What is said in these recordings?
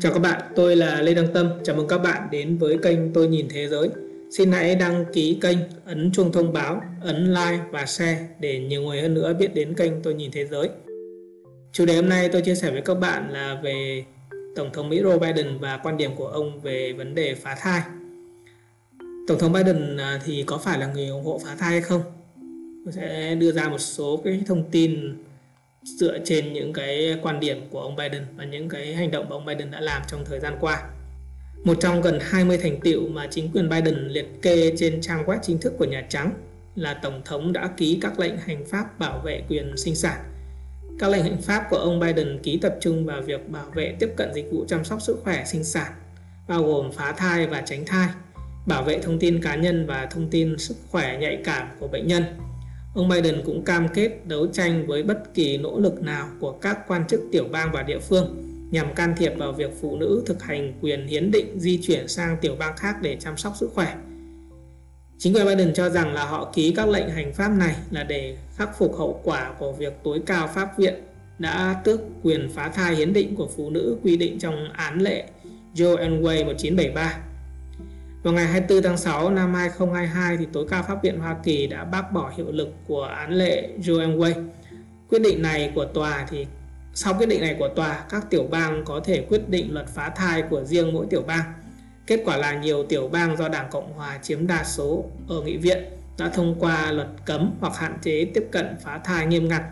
Chào các bạn, tôi là Lê Đăng Tâm. Chào mừng các bạn đến với kênh Tôi Nhìn Thế Giới. Xin hãy đăng ký kênh, ấn chuông thông báo, ấn like và share để nhiều người hơn nữa biết đến kênh Tôi Nhìn Thế Giới. Chủ đề hôm nay tôi chia sẻ với các bạn là về Tổng thống Mỹ Joe Biden và quan điểm của ông về vấn đề phá thai. Tổng thống Biden à, thì có phải là người ủng hộ phá thai hay không? Tôi sẽ đưa ra một số cái thông tin dựa trên những cái quan điểm của ông Biden và những cái hành động mà ông Biden đã làm trong thời gian qua. Một trong gần 20 thành tựu mà chính quyền Biden liệt kê trên trang web chính thức của Nhà Trắng là Tổng thống đã ký các lệnh hành pháp bảo vệ quyền sinh sản. Các lệnh hành pháp của ông Biden ký tập trung vào việc bảo vệ tiếp cận dịch vụ chăm sóc sức khỏe sinh sản, bao gồm phá thai và tránh thai, bảo vệ thông tin cá nhân và thông tin sức khỏe nhạy cảm của bệnh nhân, Ông Biden cũng cam kết đấu tranh với bất kỳ nỗ lực nào của các quan chức tiểu bang và địa phương nhằm can thiệp vào việc phụ nữ thực hành quyền hiến định di chuyển sang tiểu bang khác để chăm sóc sức khỏe. Chính quyền Biden cho rằng là họ ký các lệnh hành pháp này là để khắc phục hậu quả của việc tối cao pháp viện đã tước quyền phá thai hiến định của phụ nữ quy định trong án lệ Joe and Way 1973 vào ngày 24 tháng 6 năm 2022 thì tối cao pháp viện Hoa Kỳ đã bác bỏ hiệu lực của án lệ Roe v Wade. Quyết định này của tòa thì sau quyết định này của tòa, các tiểu bang có thể quyết định luật phá thai của riêng mỗi tiểu bang. Kết quả là nhiều tiểu bang do Đảng Cộng hòa chiếm đa số ở nghị viện đã thông qua luật cấm hoặc hạn chế tiếp cận phá thai nghiêm ngặt.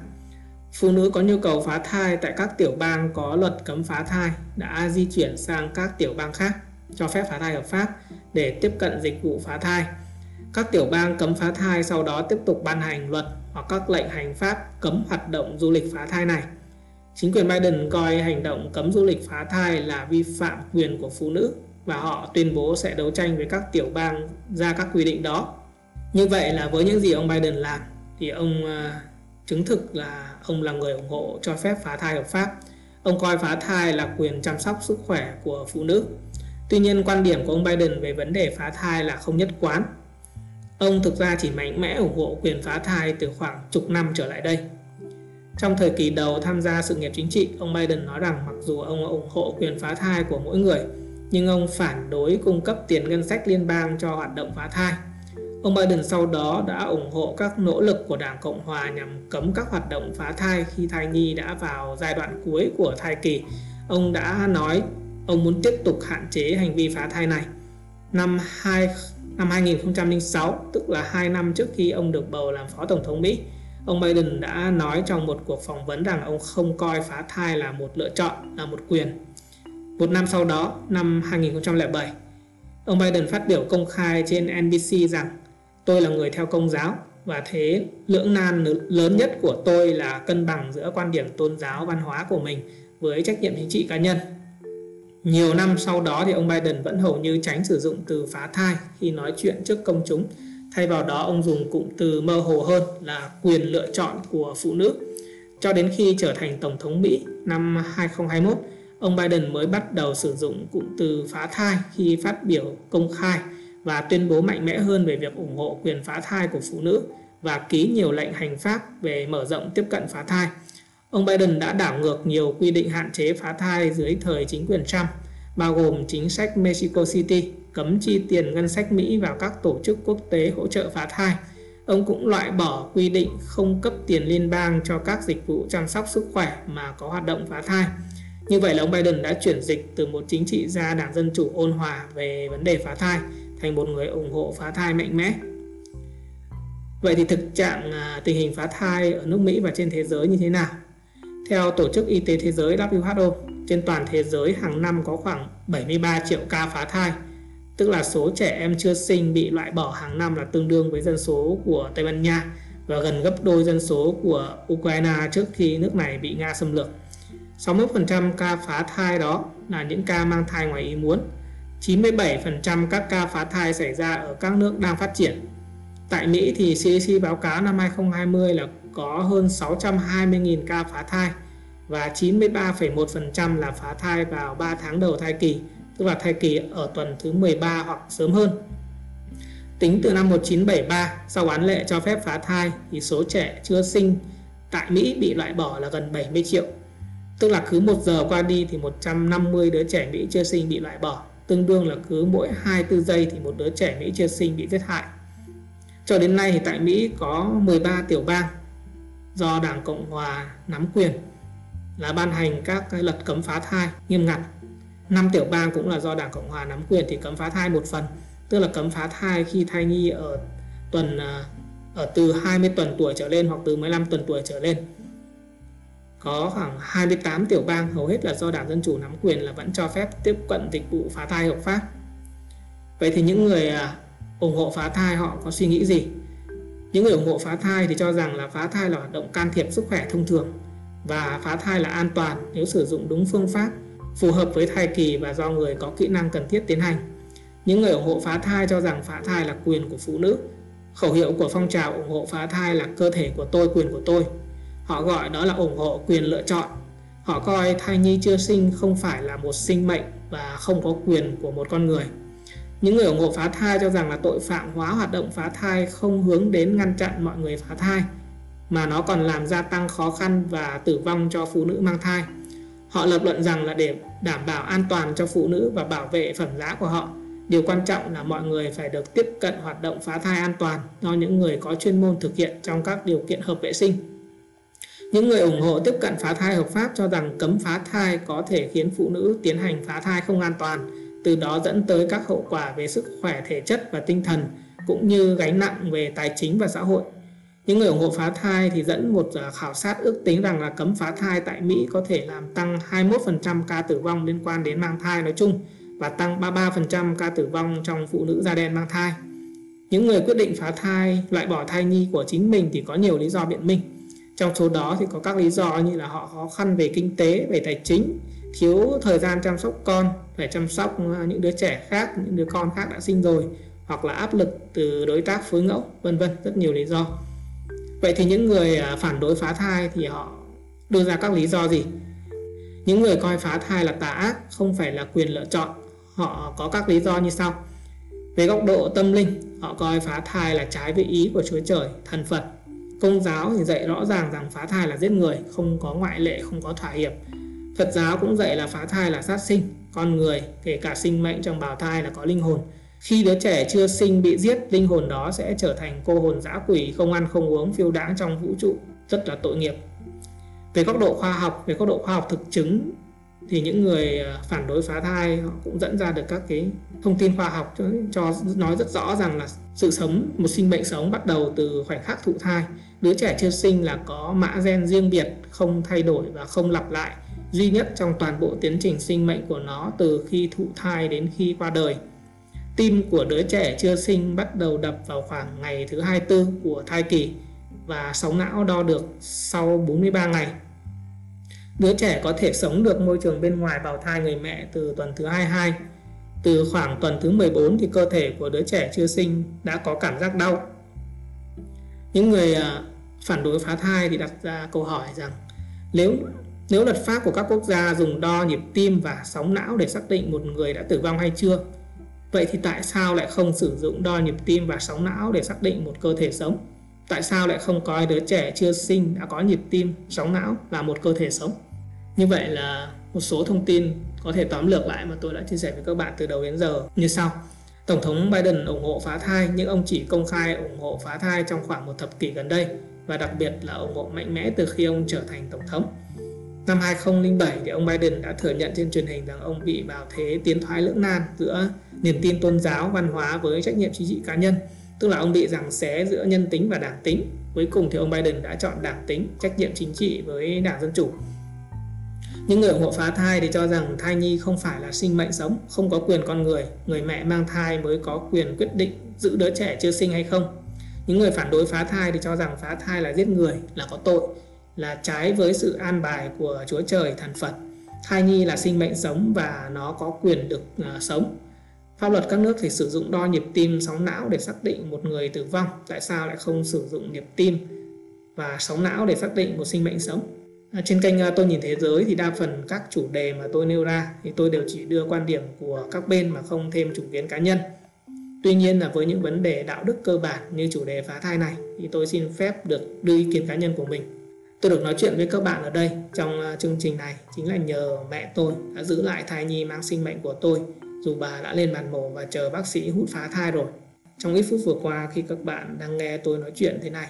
Phụ nữ có nhu cầu phá thai tại các tiểu bang có luật cấm phá thai đã di chuyển sang các tiểu bang khác cho phép phá thai hợp pháp để tiếp cận dịch vụ phá thai. Các tiểu bang cấm phá thai sau đó tiếp tục ban hành luật hoặc các lệnh hành pháp cấm hoạt động du lịch phá thai này. Chính quyền Biden coi hành động cấm du lịch phá thai là vi phạm quyền của phụ nữ và họ tuyên bố sẽ đấu tranh với các tiểu bang ra các quy định đó. Như vậy là với những gì ông Biden làm thì ông ờ, chứng thực là ông là người ủng hộ cho phép phá thai hợp pháp. Ông coi phá thai là quyền chăm sóc sức khỏe của phụ nữ Tuy nhiên quan điểm của ông Biden về vấn đề phá thai là không nhất quán. Ông thực ra chỉ mạnh mẽ ủng hộ quyền phá thai từ khoảng chục năm trở lại đây. Trong thời kỳ đầu tham gia sự nghiệp chính trị, ông Biden nói rằng mặc dù ông ủng hộ quyền phá thai của mỗi người, nhưng ông phản đối cung cấp tiền ngân sách liên bang cho hoạt động phá thai. Ông Biden sau đó đã ủng hộ các nỗ lực của Đảng Cộng Hòa nhằm cấm các hoạt động phá thai khi thai nhi đã vào giai đoạn cuối của thai kỳ. Ông đã nói ông muốn tiếp tục hạn chế hành vi phá thai này. Năm 2 năm 2006, tức là 2 năm trước khi ông được bầu làm phó tổng thống Mỹ, ông Biden đã nói trong một cuộc phỏng vấn rằng ông không coi phá thai là một lựa chọn, là một quyền. Một năm sau đó, năm 2007, ông Biden phát biểu công khai trên NBC rằng tôi là người theo công giáo và thế lưỡng nan lớn nhất của tôi là cân bằng giữa quan điểm tôn giáo văn hóa của mình với trách nhiệm chính trị cá nhân nhiều năm sau đó thì ông Biden vẫn hầu như tránh sử dụng từ phá thai khi nói chuyện trước công chúng. Thay vào đó ông dùng cụm từ mơ hồ hơn là quyền lựa chọn của phụ nữ. Cho đến khi trở thành Tổng thống Mỹ năm 2021, ông Biden mới bắt đầu sử dụng cụm từ phá thai khi phát biểu công khai và tuyên bố mạnh mẽ hơn về việc ủng hộ quyền phá thai của phụ nữ và ký nhiều lệnh hành pháp về mở rộng tiếp cận phá thai. Ông Biden đã đảo ngược nhiều quy định hạn chế phá thai dưới thời chính quyền Trump, bao gồm chính sách Mexico City cấm chi tiền ngân sách Mỹ vào các tổ chức quốc tế hỗ trợ phá thai. Ông cũng loại bỏ quy định không cấp tiền liên bang cho các dịch vụ chăm sóc sức khỏe mà có hoạt động phá thai. Như vậy là ông Biden đã chuyển dịch từ một chính trị gia đảng Dân Chủ ôn hòa về vấn đề phá thai thành một người ủng hộ phá thai mạnh mẽ. Vậy thì thực trạng à, tình hình phá thai ở nước Mỹ và trên thế giới như thế nào? Theo Tổ chức Y tế Thế giới WHO, trên toàn thế giới hàng năm có khoảng 73 triệu ca phá thai, tức là số trẻ em chưa sinh bị loại bỏ hàng năm là tương đương với dân số của Tây Ban Nha và gần gấp đôi dân số của Ukraine trước khi nước này bị Nga xâm lược. 60% ca phá thai đó là những ca mang thai ngoài ý muốn. 97% các ca phá thai xảy ra ở các nước đang phát triển. Tại Mỹ thì CDC báo cáo năm 2020 là có hơn 620.000 ca phá thai và 93,1% là phá thai vào 3 tháng đầu thai kỳ, tức là thai kỳ ở tuần thứ 13 hoặc sớm hơn. Tính từ năm 1973, sau án lệ cho phép phá thai thì số trẻ chưa sinh tại Mỹ bị loại bỏ là gần 70 triệu. Tức là cứ 1 giờ qua đi thì 150 đứa trẻ Mỹ chưa sinh bị loại bỏ, tương đương là cứ mỗi 24 giây thì một đứa trẻ Mỹ chưa sinh bị giết hại. Cho đến nay thì tại Mỹ có 13 tiểu bang do Đảng Cộng Hòa nắm quyền là ban hành các cái luật cấm phá thai nghiêm ngặt. Năm tiểu bang cũng là do Đảng Cộng Hòa nắm quyền thì cấm phá thai một phần, tức là cấm phá thai khi thai nhi ở tuần à, ở từ 20 tuần tuổi trở lên hoặc từ 15 tuần tuổi trở lên. Có khoảng 28 tiểu bang hầu hết là do Đảng Dân Chủ nắm quyền là vẫn cho phép tiếp cận dịch vụ phá thai hợp pháp. Vậy thì những người à, ủng hộ phá thai họ có suy nghĩ gì? Những người ủng hộ phá thai thì cho rằng là phá thai là hoạt động can thiệp sức khỏe thông thường và phá thai là an toàn nếu sử dụng đúng phương pháp, phù hợp với thai kỳ và do người có kỹ năng cần thiết tiến hành. Những người ủng hộ phá thai cho rằng phá thai là quyền của phụ nữ. Khẩu hiệu của phong trào ủng hộ phá thai là cơ thể của tôi, quyền của tôi. Họ gọi đó là ủng hộ quyền lựa chọn. Họ coi thai nhi chưa sinh không phải là một sinh mệnh và không có quyền của một con người. Những người ủng hộ phá thai cho rằng là tội phạm hóa hoạt động phá thai không hướng đến ngăn chặn mọi người phá thai mà nó còn làm gia tăng khó khăn và tử vong cho phụ nữ mang thai. Họ lập luận rằng là để đảm bảo an toàn cho phụ nữ và bảo vệ phẩm giá của họ, điều quan trọng là mọi người phải được tiếp cận hoạt động phá thai an toàn do những người có chuyên môn thực hiện trong các điều kiện hợp vệ sinh. Những người ủng hộ tiếp cận phá thai hợp pháp cho rằng cấm phá thai có thể khiến phụ nữ tiến hành phá thai không an toàn, từ đó dẫn tới các hậu quả về sức khỏe thể chất và tinh thần cũng như gánh nặng về tài chính và xã hội. Những người ủng hộ phá thai thì dẫn một à, khảo sát ước tính rằng là cấm phá thai tại Mỹ có thể làm tăng 21% ca tử vong liên quan đến mang thai nói chung và tăng 33% ca tử vong trong phụ nữ da đen mang thai. Những người quyết định phá thai, loại bỏ thai nhi của chính mình thì có nhiều lý do biện minh. Trong số đó thì có các lý do như là họ khó khăn về kinh tế, về tài chính, thiếu thời gian chăm sóc con, phải chăm sóc ờ, những đứa trẻ khác, những đứa con khác đã sinh rồi, hoặc là áp lực từ đối tác phối ngẫu, vân vân, rất nhiều lý do. Vậy thì những người ờ, phản đối phá thai thì họ đưa ra các lý do gì? Những người coi phá thai là tà ác không phải là quyền lựa chọn. Họ có các lý do như sau. Về góc độ tâm linh, họ coi phá thai là trái với ý của Chúa Trời, thần Phật. Công giáo thì dạy rõ ràng rằng phá thai là giết người, không có ngoại lệ, không có thỏa hiệp. Phật giáo cũng dạy là phá thai là sát sinh, con người, kể cả sinh mệnh trong bào thai là có linh hồn. Khi đứa trẻ chưa sinh bị giết, linh hồn đó sẽ trở thành cô hồn dã quỷ không ăn không uống phiêu đãng trong vũ trụ, rất là tội nghiệp. Về góc độ khoa học, về góc độ khoa học thực chứng thì những người ờ, phản đối phá thai họ cũng dẫn ra được các cái thông tin khoa học cho, cho nói rất rõ rằng là sự sống một sinh mệnh sống bắt đầu từ khoảnh khắc thụ thai đứa trẻ chưa sinh là có mã gen riêng biệt không thay đổi và không lặp lại duy nhất trong toàn bộ tiến trình sinh mệnh của nó từ khi thụ thai đến khi qua đời Tim của đứa trẻ chưa sinh bắt đầu đập vào khoảng ngày thứ 24 của thai kỳ và sóng não đo được sau 43 ngày. Đứa trẻ có thể sống được môi trường bên ngoài bào thai người mẹ từ tuần thứ 22. Từ khoảng tuần thứ 14 thì cơ thể của đứa trẻ chưa sinh đã có cảm giác đau. Những người à, phản đối phá thai thì đặt ra câu hỏi rằng, nếu nếu luật pháp của các quốc gia dùng đo nhịp tim và sóng não để xác định một người đã tử vong hay chưa Vậy thì tại sao lại không sử dụng đo nhịp tim và sóng não để xác định một cơ thể sống? Tại sao lại không coi đứa trẻ chưa sinh đã có nhịp tim, sóng não là một cơ thể sống? Như vậy là một số thông tin có thể tóm lược lại mà tôi đã chia sẻ với các bạn từ đầu đến giờ như sau. Tổng thống Biden ủng hộ phá thai nhưng ông chỉ công khai ủng hộ phá thai trong khoảng một thập kỷ gần đây và đặc biệt là ủng hộ mạnh mẽ từ khi ông trở thành tổng thống. Năm 2007 thì ông Biden đã thừa nhận trên truyền hình rằng ông bị vào thế tiến thoái lưỡng nan giữa niềm tin tôn giáo, văn hóa với trách nhiệm chính trị cá nhân. Tức là ông bị rằng xé giữa nhân tính và đảng tính. Cuối cùng thì ông Biden đã chọn đảng tính, trách nhiệm chính trị với đảng Dân Chủ. Những người ủng hộ phá thai thì cho rằng thai nhi không phải là sinh mệnh sống, không có quyền con người. Người mẹ mang thai mới có quyền quyết định giữ đứa trẻ chưa sinh hay không. Những người phản đối phá thai thì cho rằng phá thai là giết người, là có tội là trái với sự an bài của Chúa Trời thần Phật. Thai nhi là sinh mệnh sống và nó có quyền được uh, sống. Pháp luật các nước thì sử dụng đo nhịp tim sóng não để xác định một người tử vong. Tại sao lại không sử dụng nhịp tim và sóng não để xác định một sinh mệnh sống? À, trên kênh uh, tôi nhìn thế giới thì đa phần các chủ đề mà tôi nêu ra thì tôi đều chỉ đưa quan điểm của các bên mà không thêm chủ kiến cá nhân. Tuy nhiên là với những vấn đề đạo đức cơ bản như chủ đề phá thai này thì tôi xin phép được đưa ý kiến cá nhân của mình Tôi được nói chuyện với các bạn ở đây trong ờ, chương trình này chính là nhờ mẹ tôi đã giữ lại thai nhi mang sinh mệnh của tôi dù bà đã lên bàn mổ và chờ bác sĩ hút phá thai rồi. Trong ít phút vừa qua khi các bạn đang nghe tôi nói chuyện thế này,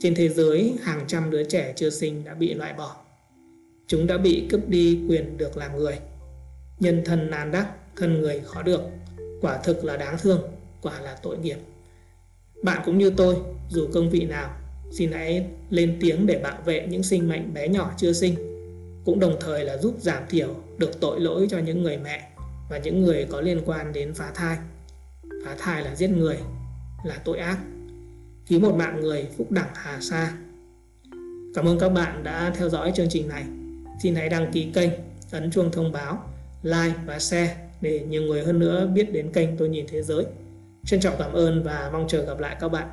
trên thế giới hàng trăm đứa trẻ chưa sinh đã bị loại bỏ. Chúng đã bị cướp đi quyền được làm người. Nhân thân nan đắc, thân người khó được. Quả thực là đáng thương, quả là tội nghiệp. Bạn cũng như tôi, dù công vị nào, xin hãy lên tiếng để bảo vệ những sinh mệnh bé nhỏ chưa sinh, cũng đồng thời là giúp giảm thiểu được tội lỗi cho những người mẹ và những người có liên quan đến phá thai. Phá thai là giết người, là tội ác. Cứu một mạng người phúc đẳng hà sa. Cảm ơn các bạn đã theo dõi chương trình này. Xin hãy đăng ký kênh, ấn chuông thông báo, like và share để nhiều người hơn nữa biết đến kênh Tôi Nhìn Thế Giới. Trân trọng cảm ơn và mong chờ gặp lại các bạn.